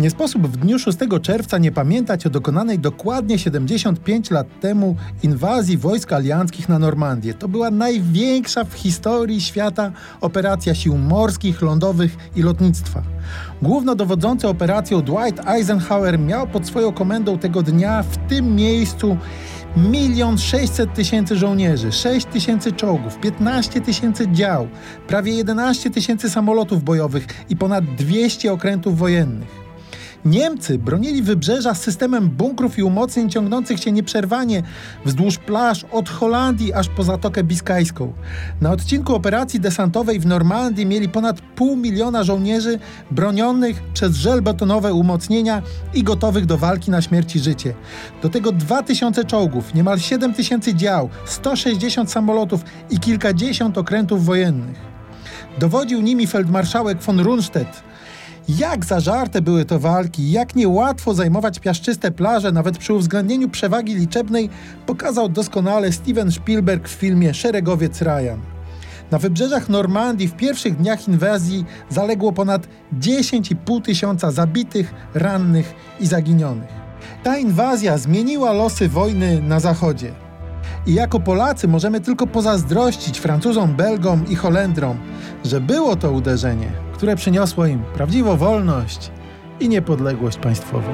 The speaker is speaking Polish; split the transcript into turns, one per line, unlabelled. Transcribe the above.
Nie sposób w dniu 6 czerwca nie pamiętać o dokonanej dokładnie 75 lat temu inwazji wojsk alianckich na Normandię. To była największa w historii świata operacja sił morskich, lądowych i lotnictwa. Głównodowodzący operacją Dwight Eisenhower miał pod swoją komendą tego dnia w tym miejscu milion sześćset tysięcy żołnierzy, 6 tysięcy czołgów, 15 tysięcy dział, prawie 11 tysięcy samolotów bojowych i ponad 200 okrętów wojennych. Niemcy bronili wybrzeża systemem bunkrów i umocnień ciągnących się nieprzerwanie wzdłuż plaż od Holandii aż po Zatokę Biskajską. Na odcinku operacji desantowej w Normandii mieli ponad pół miliona żołnierzy bronionych przez żelbetonowe umocnienia i gotowych do walki na śmierć i życie. Do tego 2000 czołgów, niemal 7000 dział, 160 samolotów i kilkadziesiąt okrętów wojennych. Dowodził nimi feldmarszałek von Rundstedt, jak zażarte były to walki, jak niełatwo zajmować piaszczyste plaże, nawet przy uwzględnieniu przewagi liczebnej, pokazał doskonale Steven Spielberg w filmie Szeregowiec Ryan. Na wybrzeżach Normandii w pierwszych dniach inwazji zaległo ponad 10,5 tysiąca zabitych, rannych i zaginionych. Ta inwazja zmieniła losy wojny na zachodzie. I jako Polacy możemy tylko pozazdrościć Francuzom, Belgom i Holendrom, że było to uderzenie, które przyniosło im prawdziwą wolność i niepodległość państwową.